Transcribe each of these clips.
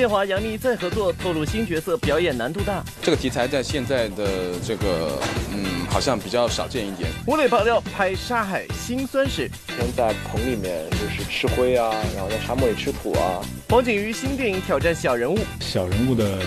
霍建华、杨幂再合作，透露新角色表演难度大。这个题材在现在的这个，嗯，好像比较少见一点。吴磊爆料拍《沙海》辛酸史，在棚里面就是吃灰啊，然后在沙漠里吃土啊。黄景瑜新电影挑战小人物，小人物的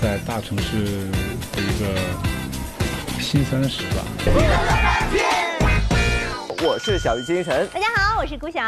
在大城市的一个辛酸史吧。我是小鱼金晨，大家好，我是古晓。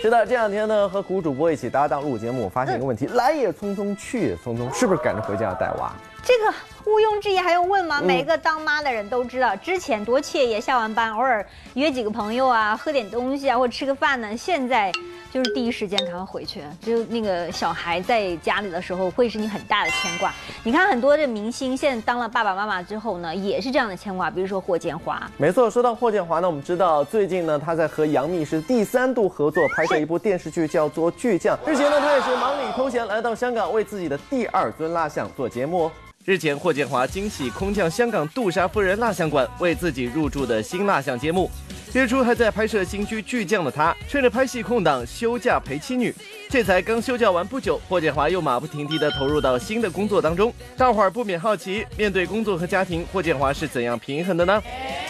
是的，这两天呢，和古主播一起搭档录节目，我发现一个问题：来也匆匆，去也匆匆，是不是赶着回家要带娃？这个毋庸置疑，还用问吗？每个当妈的人都知道，之前多惬意，下完班偶尔约几个朋友啊，喝点东西啊，或者吃个饭呢。现在。就是第一时间赶快回去，就那个小孩在家里的时候，会是你很大的牵挂。你看很多的明星现在当了爸爸妈妈之后呢，也是这样的牵挂。比如说霍建华，没错，说到霍建华呢，我们知道最近呢，他在和杨幂是第三度合作拍摄一部电视剧，叫做《巨匠》。日前呢，他也是忙里偷闲来到香港，为自己的第二尊蜡像做节目。日前，霍建华惊喜空降香港杜莎夫人蜡像馆，为自己入驻的新蜡像揭幕。月初还在拍摄新剧《巨匠》的他，趁着拍戏空档休假陪妻女。这才刚休假完不久，霍建华又马不停蹄地投入到新的工作当中。大伙儿不免好奇，面对工作和家庭，霍建华是怎样平衡的呢？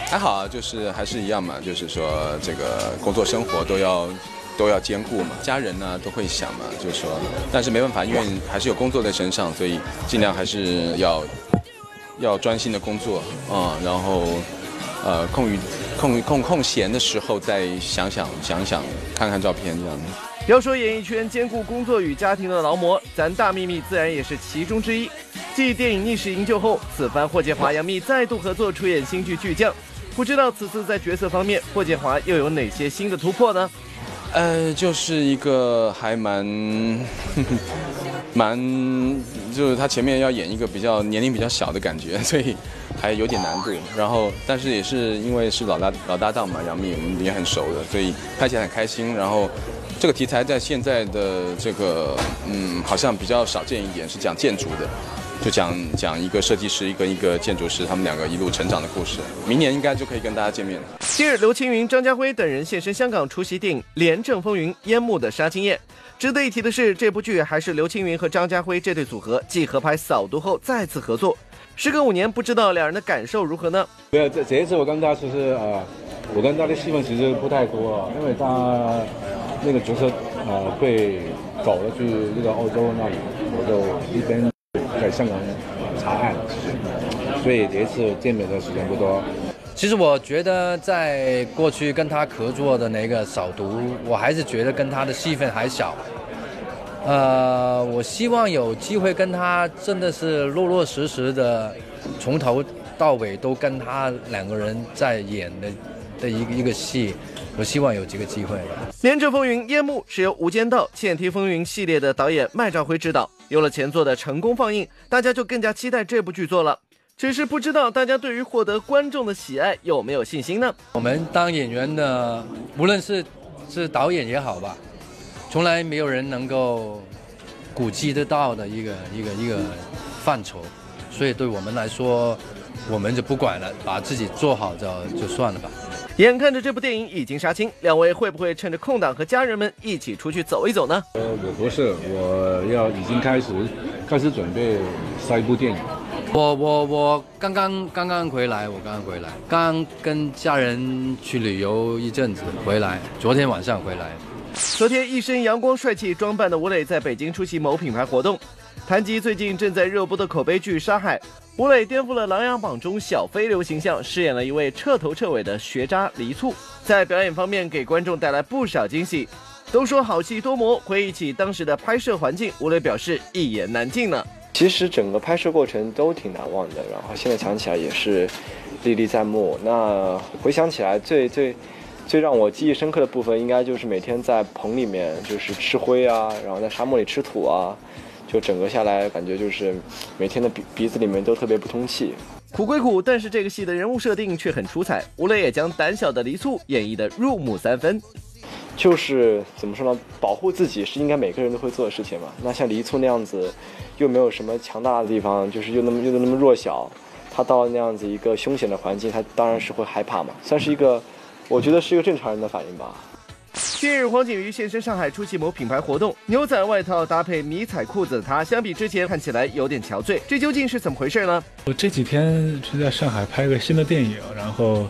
还好啊，就是还是一样嘛，就是说这个工作生活都要都要兼顾嘛。家人呢都会想嘛，就是说，但是没办法，因为还是有工作在身上，所以尽量还是要要专心的工作啊，然后。呃，空余、空空空闲的时候再想想想想，看看照片这样。要说演艺圈兼顾工作与家庭的劳模，咱大秘密自然也是其中之一。继电影《逆势营救》后，此番霍建华、杨幂再度合作出演新剧《巨匠》，不知道此次在角色方面，霍建华又有哪些新的突破呢？呃，就是一个还蛮 蛮，就是他前面要演一个比较年龄比较小的感觉，所以还有点难度。然后，但是也是因为是老搭老搭档嘛，杨幂我们也很熟的，所以拍起来很开心。然后，这个题材在现在的这个嗯，好像比较少见一点，是讲建筑的。就讲讲一个设计师，一个一个建筑师，他们两个一路成长的故事。明年应该就可以跟大家见面了。近日，刘青云、张家辉等人现身香港出席电影《廉政风云》烟幕的杀青宴。值得一提的是，这部剧还是刘青云和张家辉这对组合继合拍《扫毒》后再次合作。时隔五年，不知道两人的感受如何呢？没有，这这一次我跟他其实呃，我跟他的戏份其实不太多，因为他那个角色呃被搞了去那个澳洲那里，我就一边。在香港查案，所以这次见面的时间不多。其实我觉得，在过去跟他合作的那个扫毒，我还是觉得跟他的戏份还小。呃，我希望有机会跟他真的是落落实实的，从头到尾都跟他两个人在演的的一个一个戏。我希望有这个机会。《连政风云》夜幕是由《无间道》《剑梯风云》系列的导演麦兆辉执导。有了前作的成功放映，大家就更加期待这部剧作了。只是不知道大家对于获得观众的喜爱有没有信心呢？我们当演员的，无论是是导演也好吧，从来没有人能够估计得到的一个一个一个范畴，所以对我们来说，我们就不管了，把自己做好就就算了吧。眼看着这部电影已经杀青，两位会不会趁着空档和家人们一起出去走一走呢？呃，我不是，我要已经开始开始准备下一部电影。我我我刚刚刚刚回来，我刚刚回来，刚跟家人去旅游一阵子回来，昨天晚上回来。昨天一身阳光帅气装扮的吴磊在北京出席某品牌活动，谈及最近正在热播的口碑剧《沙海》。吴磊颠覆了《琅琊榜》中小飞流形象，饰演了一位彻头彻尾的学渣黎簇，在表演方面给观众带来不少惊喜。都说好戏多磨，回忆起当时的拍摄环境，吴磊表示一言难尽呢。其实整个拍摄过程都挺难忘的，然后现在想起来也是历历在目。那回想起来，最最最让我记忆深刻的部分，应该就是每天在棚里面就是吃灰啊，然后在沙漠里吃土啊。就整个下来，感觉就是每天的鼻鼻子里面都特别不通气。苦归苦，但是这个戏的人物设定却很出彩。吴磊也将胆小的黎簇演绎的入木三分。就是怎么说呢？保护自己是应该每个人都会做的事情嘛。那像黎簇那样子，又没有什么强大的地方，就是又那么又那么弱小，他到那样子一个凶险的环境，他当然是会害怕嘛。算是一个，我觉得是一个正常人的反应吧。近日，黄景瑜现身上海出席某品牌活动，牛仔外套搭配迷彩裤子的他，相比之前看起来有点憔悴，这究竟是怎么回事呢？我这几天是在上海拍个新的电影，然后。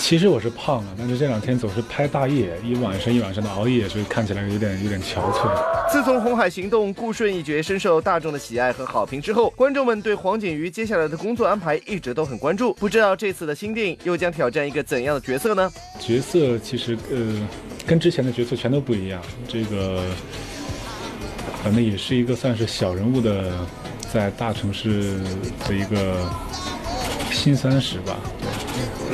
其实我是胖了，但是这两天总是拍大夜，一晚上一晚上的熬夜，所以看起来有点有点憔悴。自从《红海行动》顾顺一角深受大众的喜爱和好评之后，观众们对黄景瑜接下来的工作安排一直都很关注。不知道这次的新电影又将挑战一个怎样的角色呢？角色其实呃，跟之前的角色全都不一样。这个反正也是一个算是小人物的，在大城市的一个辛酸史吧。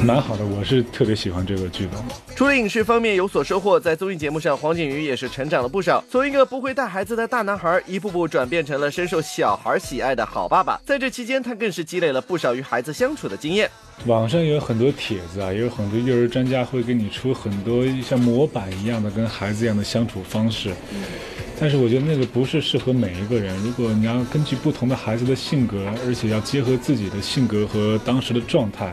蛮好的，我是特别喜欢这个剧本。除了影视方面有所收获，在综艺节目上，黄景瑜也是成长了不少。从一个不会带孩子的大男孩，一步步转变成了深受小孩喜爱的好爸爸。在这期间，他更是积累了不少与孩子相处的经验。网上有很多帖子啊，也有很多幼儿专家会给你出很多像模板一样的跟孩子一样的相处方式。但是我觉得那个不是适合每一个人。如果你要根据不同的孩子的性格，而且要结合自己的性格和当时的状态。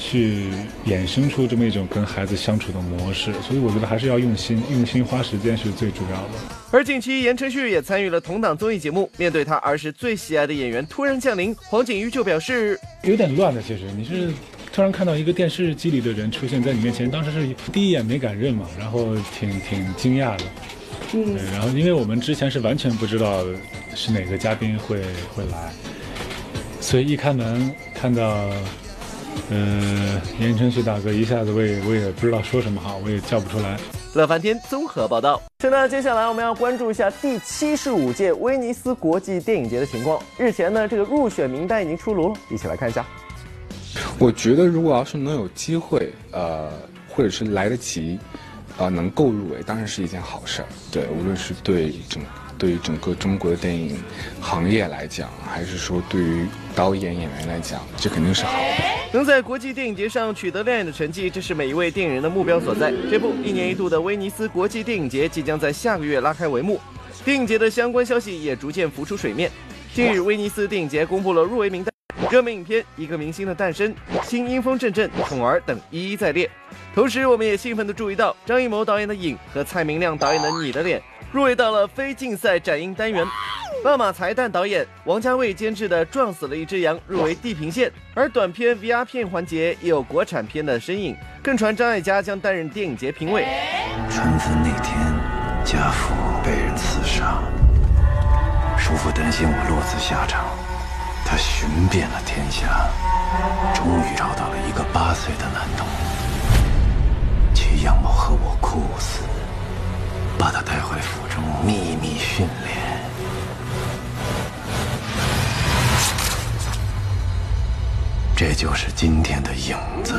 去衍生出这么一种跟孩子相处的模式，所以我觉得还是要用心，用心花时间是最主要的。而近期言承旭也参与了同档综艺节目，面对他儿时最喜爱的演员突然降临，黄景瑜就表示有点乱的。其实你是突然看到一个电视机里的人出现在你面前，当时是第一眼没敢认嘛，然后挺挺惊讶的。嗯，然后因为我们之前是完全不知道是哪个嘉宾会会来，所以一开门看到。嗯，言承旭大哥一下子我也我也不知道说什么好，我也叫不出来。乐翻天综合报道。是呢，接下来我们要关注一下第七十五届威尼斯国际电影节的情况。日前呢，这个入选名单已经出炉了，一起来看一下。我觉得如果要是能有机会，呃，或者是来得及，啊，能够入围，当然是一件好事儿。对，无论是对整。对于整个中国的电影行业来讲，还是说对于导演演员来讲，这肯定是好的。能在国际电影节上取得亮眼的成绩，这是每一位电影人的目标所在。这部一年一度的威尼斯国际电影节即将在下个月拉开帷幕，电影节的相关消息也逐渐浮出水面。近日，威尼斯电影节公布了入围名单，热门影片《一个明星的诞生》、《新阴风阵阵》、《宠儿》等一一在列。同时，我们也兴奋地注意到张艺谋导演的《影》和蔡明亮导演的《你的脸》。入围到了非竞赛展映单元，万马才旦导演、王家卫监制的《撞死了一只羊》入围地平线，而短片 VR 片环节也有国产片的身影，更传张艾嘉将担任电影节评委。春分那天，家父被人刺杀，叔父担心我落子下场，寻遍了天下，终于找到了一个八岁的男童，其样貌和我酷似。把他带回府中秘密训练，这就是今天的影子。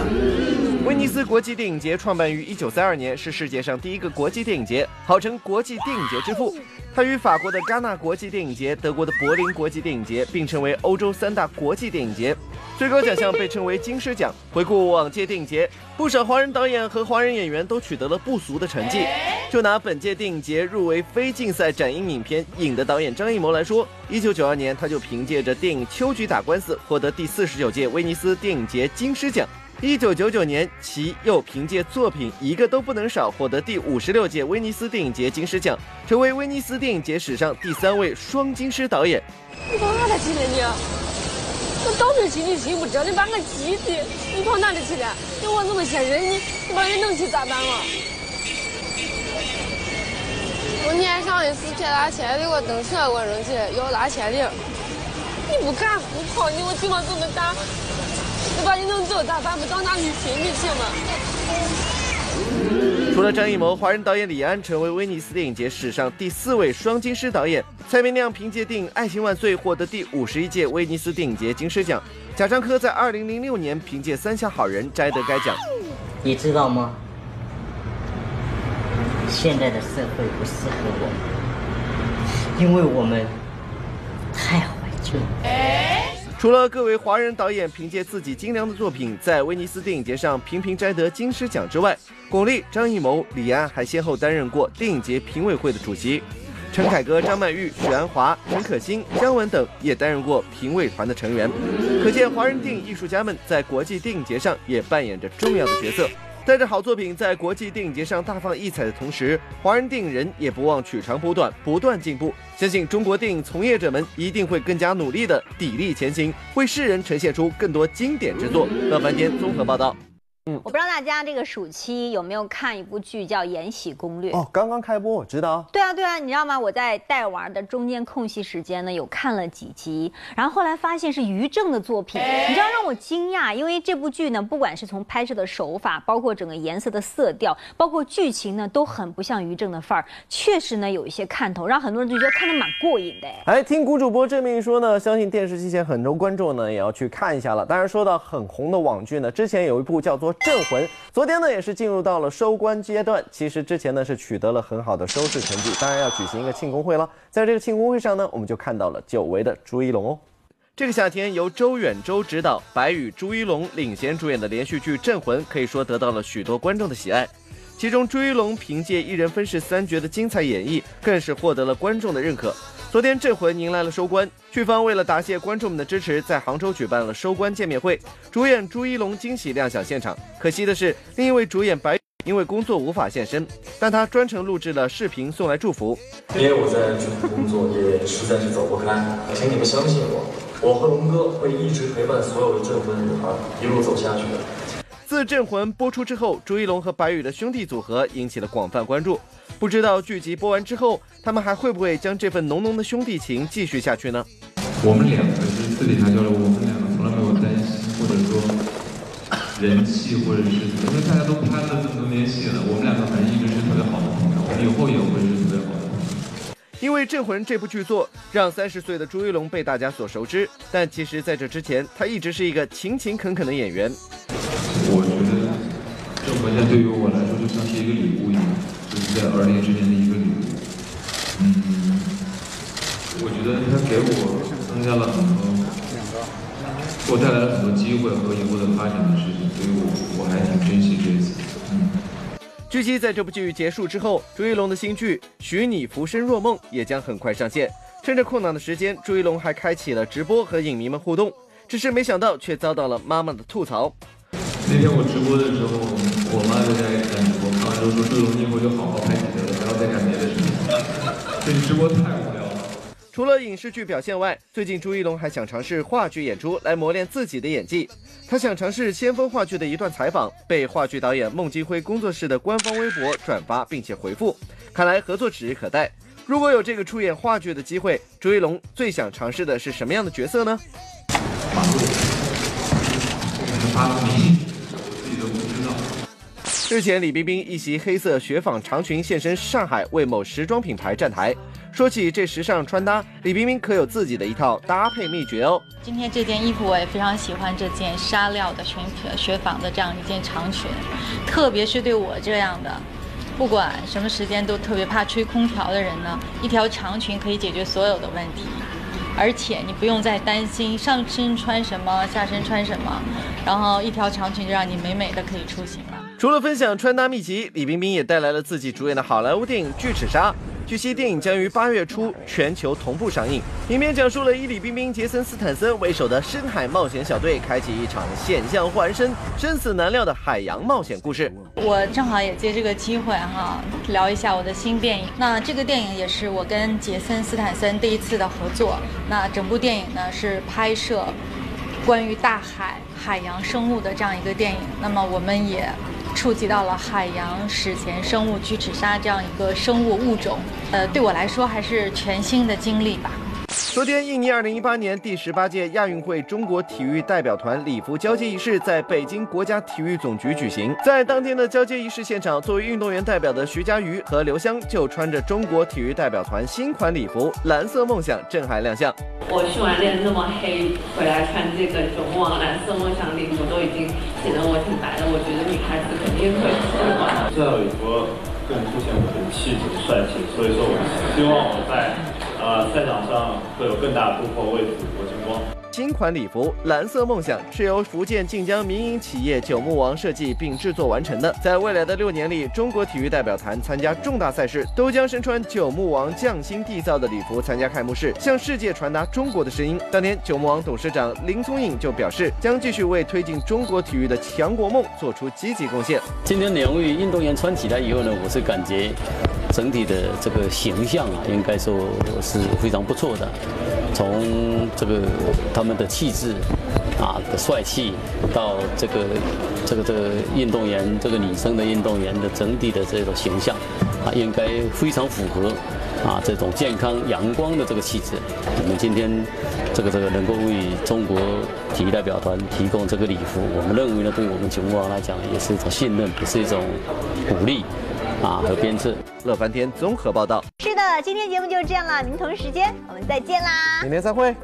威尼斯国际电影节创办于1932年，是世界上第一个国际电影节，号称国际电影节之父。它与法国的戛纳国际电影节、德国的柏林国际电影节并称为欧洲三大国际电影节。最高奖项被称为金狮奖。回顾往届电影节，不少华人导演和华人演员都取得了不俗的成绩。就拿本届电影节入围非竞赛展映影片《影》的导演张艺谋来说，1992年他就凭借着电影《秋菊打官司》获得第四十九届威尼尼斯电影节金狮奖。一九九九年，其又凭借作品《一个都不能少》获得第五十六届威尼斯电影节金狮奖，成为威尼斯电影节史上第三位双金狮导演。你跑哪里去了你？我到底心里心不着，你把我急的，你跑哪里去了？你我这么些人，你你把人弄去咋办了？我年上一次接拉钱的，我蹬车我扔起来要拉钱的。你不干不跑，你我地方这么大，我把你弄走咋办？不到哪里去你行吗？除了张艺谋，华人导演李安成为威尼斯电影节史上第四位双金狮导演。蔡明亮凭借电影《爱情万岁》获得第五十一届威尼斯电影节金狮奖。贾樟柯在二零零六年凭借《三峡好人》摘得该奖。你知道吗？现在的社会不适合我们，因为我们太除了各位华人导演凭借自己精良的作品在威尼斯电影节上频频摘得金狮奖之外，巩俐、张艺谋、李安还先后担任过电影节评委会的主席，陈凯歌、张曼玉、许鞍华、陈可辛、姜文等也担任过评委团的成员。可见，华人电影艺术家们在国际电影节上也扮演着重要的角色。在着好作品在国际电影节上大放异彩的同时，华人电影人也不忘取长补短，不断进步。相信中国电影从业者们一定会更加努力的砥砺前行，为世人呈现出更多经典之作。乐翻天综合报道。我不知道大家这个暑期有没有看一部剧叫《延禧攻略》哦，刚刚开播，我知道。对啊，对啊，你知道吗？我在带娃的中间空隙时间呢，有看了几集，然后后来发现是于正的作品，你知道让我惊讶，因为这部剧呢，不管是从拍摄的手法，包括整个颜色的色调，包括剧情呢，都很不像于正的范儿，确实呢有一些看头，让很多人就觉得看得蛮过瘾的。哎，听谷主播这么一说呢，相信电视机前很多观众呢也要去看一下了。当然，说到很红的网剧呢，之前有一部叫做《镇魂》。昨天呢，也是进入到了收官阶段。其实之前呢是取得了很好的收视成绩，当然要举行一个庆功会了。在这个庆功会上呢，我们就看到了久违的朱一龙哦。这个夏天由周远洲执导、白宇、朱一龙领衔主演的连续剧《镇魂》，可以说得到了许多观众的喜爱。其中朱一龙凭借一人分饰三角的精彩演绎，更是获得了观众的认可。昨天《这回》迎来了收官，剧方为了答谢观众们的支持，在杭州举办了收官见面会，主演朱一龙惊喜亮相现场。可惜的是，另一位主演白因为工作无法现身，但他专程录制了视频送来祝福。因为我在剧组工作，也实在是走不开，请你们相信我，我和龙哥会一直陪伴所有的镇魂女孩一路走下去的。自《镇魂》播出之后，朱一龙和白宇的兄弟组合引起了广泛关注。不知道剧集播完之后，他们还会不会将这份浓浓的兄弟情继续下去呢？我们两个是私底下交流，我们两个从来没有担心，或者说人气，或者是因为大家都拍了这么多年戏了，我们两个反正一直是特别好的朋友，我们以后也会是特别好的朋友。因为《镇魂》这部剧作让三十岁的朱一龙被大家所熟知，但其实在这之前，他一直是一个勤勤恳恳的演员。我觉得《镇魂》对于我来说就像是一个礼物一样。就是在儿年之年的一个礼物，嗯，我觉得他给我增加了很多，给我带来了很多机会和以后的发展的事情，所以我我还挺珍惜这一次。嗯。据悉，在这部剧结束之后，朱一龙的新剧《许你浮生若梦》也将很快上线。趁着空档的时间，朱一龙还开启了直播和影迷们互动，只是没想到却遭到了妈妈的吐槽。那天我直播的时候，我妈就在家里看直播，看完之后说：“朱龙，你以后就好好拍喜剧了，不要再干别的事情。”这直播太无聊了。除了影视剧表现外，最近朱一龙还想尝试话剧演出，来磨练自己的演技。他想尝试先锋话剧的一段采访，被话剧导演孟京辉工作室的官方微博转发并且回复，看来合作指日可待。如果有这个出演话剧的机会，朱一龙最想尝试的是什么样的角色呢？马路，发明星。日前，李冰冰一袭黑色雪纺长裙现身上海，为某时装品牌站台。说起这时尚穿搭，李冰冰可有自己的一套搭配秘诀哦。今天这件衣服我也非常喜欢，这件纱料的裙雪纺的这样一件长裙，特别是对我这样的，不管什么时间都特别怕吹空调的人呢，一条长裙可以解决所有的问题。而且你不用再担心上身穿什么，下身穿什么，然后一条长裙就让你美美的可以出行了。除了分享穿搭秘籍，李冰冰也带来了自己主演的好莱坞电影《巨齿鲨》。据悉，电影将于八月初全球同步上映。影片讲述了以李冰冰、杰森·斯坦森为首的深海冒险小队，开启一场险象环生、生死难料的海洋冒险故事。我正好也借这个机会哈，聊一下我的新电影。那这个电影也是我跟杰森·斯坦森第一次的合作。那整部电影呢是拍摄关于大海、海洋生物的这样一个电影。那么我们也。触及到了海洋史前生物巨齿鲨这样一个生物物种，呃，对我来说还是全新的经历吧。昨天，印尼2018年第十八届亚运会中国体育代表团礼服交接仪式在北京国家体育总局举行。在当天的交接仪式现场，作为运动员代表的徐嘉余和刘湘就穿着中国体育代表团新款礼服“蓝色梦想”震撼亮相。我训完练那么黑，回来穿这个勇往蓝色梦想礼服，都已经显得我挺白的。我觉得女孩子肯定会喜欢。这套礼服更凸显我的气质帅气，所以说我希望我在。呃，赛场上会有更大突破，为祖国争光。新款礼服“蓝色梦想”是由福建晋江民营企业九牧王设计并制作完成的。在未来的六年里，中国体育代表团参加重大赛事，都将身穿九牧王匠心缔造的礼服参加开幕式，向世界传达中国的声音。当天，九牧王董事长林聪颖就表示，将继续为推进中国体育的强国梦做出积极贡献。今天两位运动员穿起来以后呢，我是感觉整体的这个形象啊，应该说是非常不错的。从这个他们的气质啊的帅气，到这个这个这个运动员这个女生的运动员的整体的这种形象啊，应该非常符合啊这种健康阳光的这个气质。我们今天这个这个能够为中国体育代表团提供这个礼服，我们认为呢，对我们九牧王来讲也是一种信任，也是一种鼓励啊和鞭策。乐翻天综合报道。是的，今天节目就是这样了，明同时间我们再见啦，明天再会。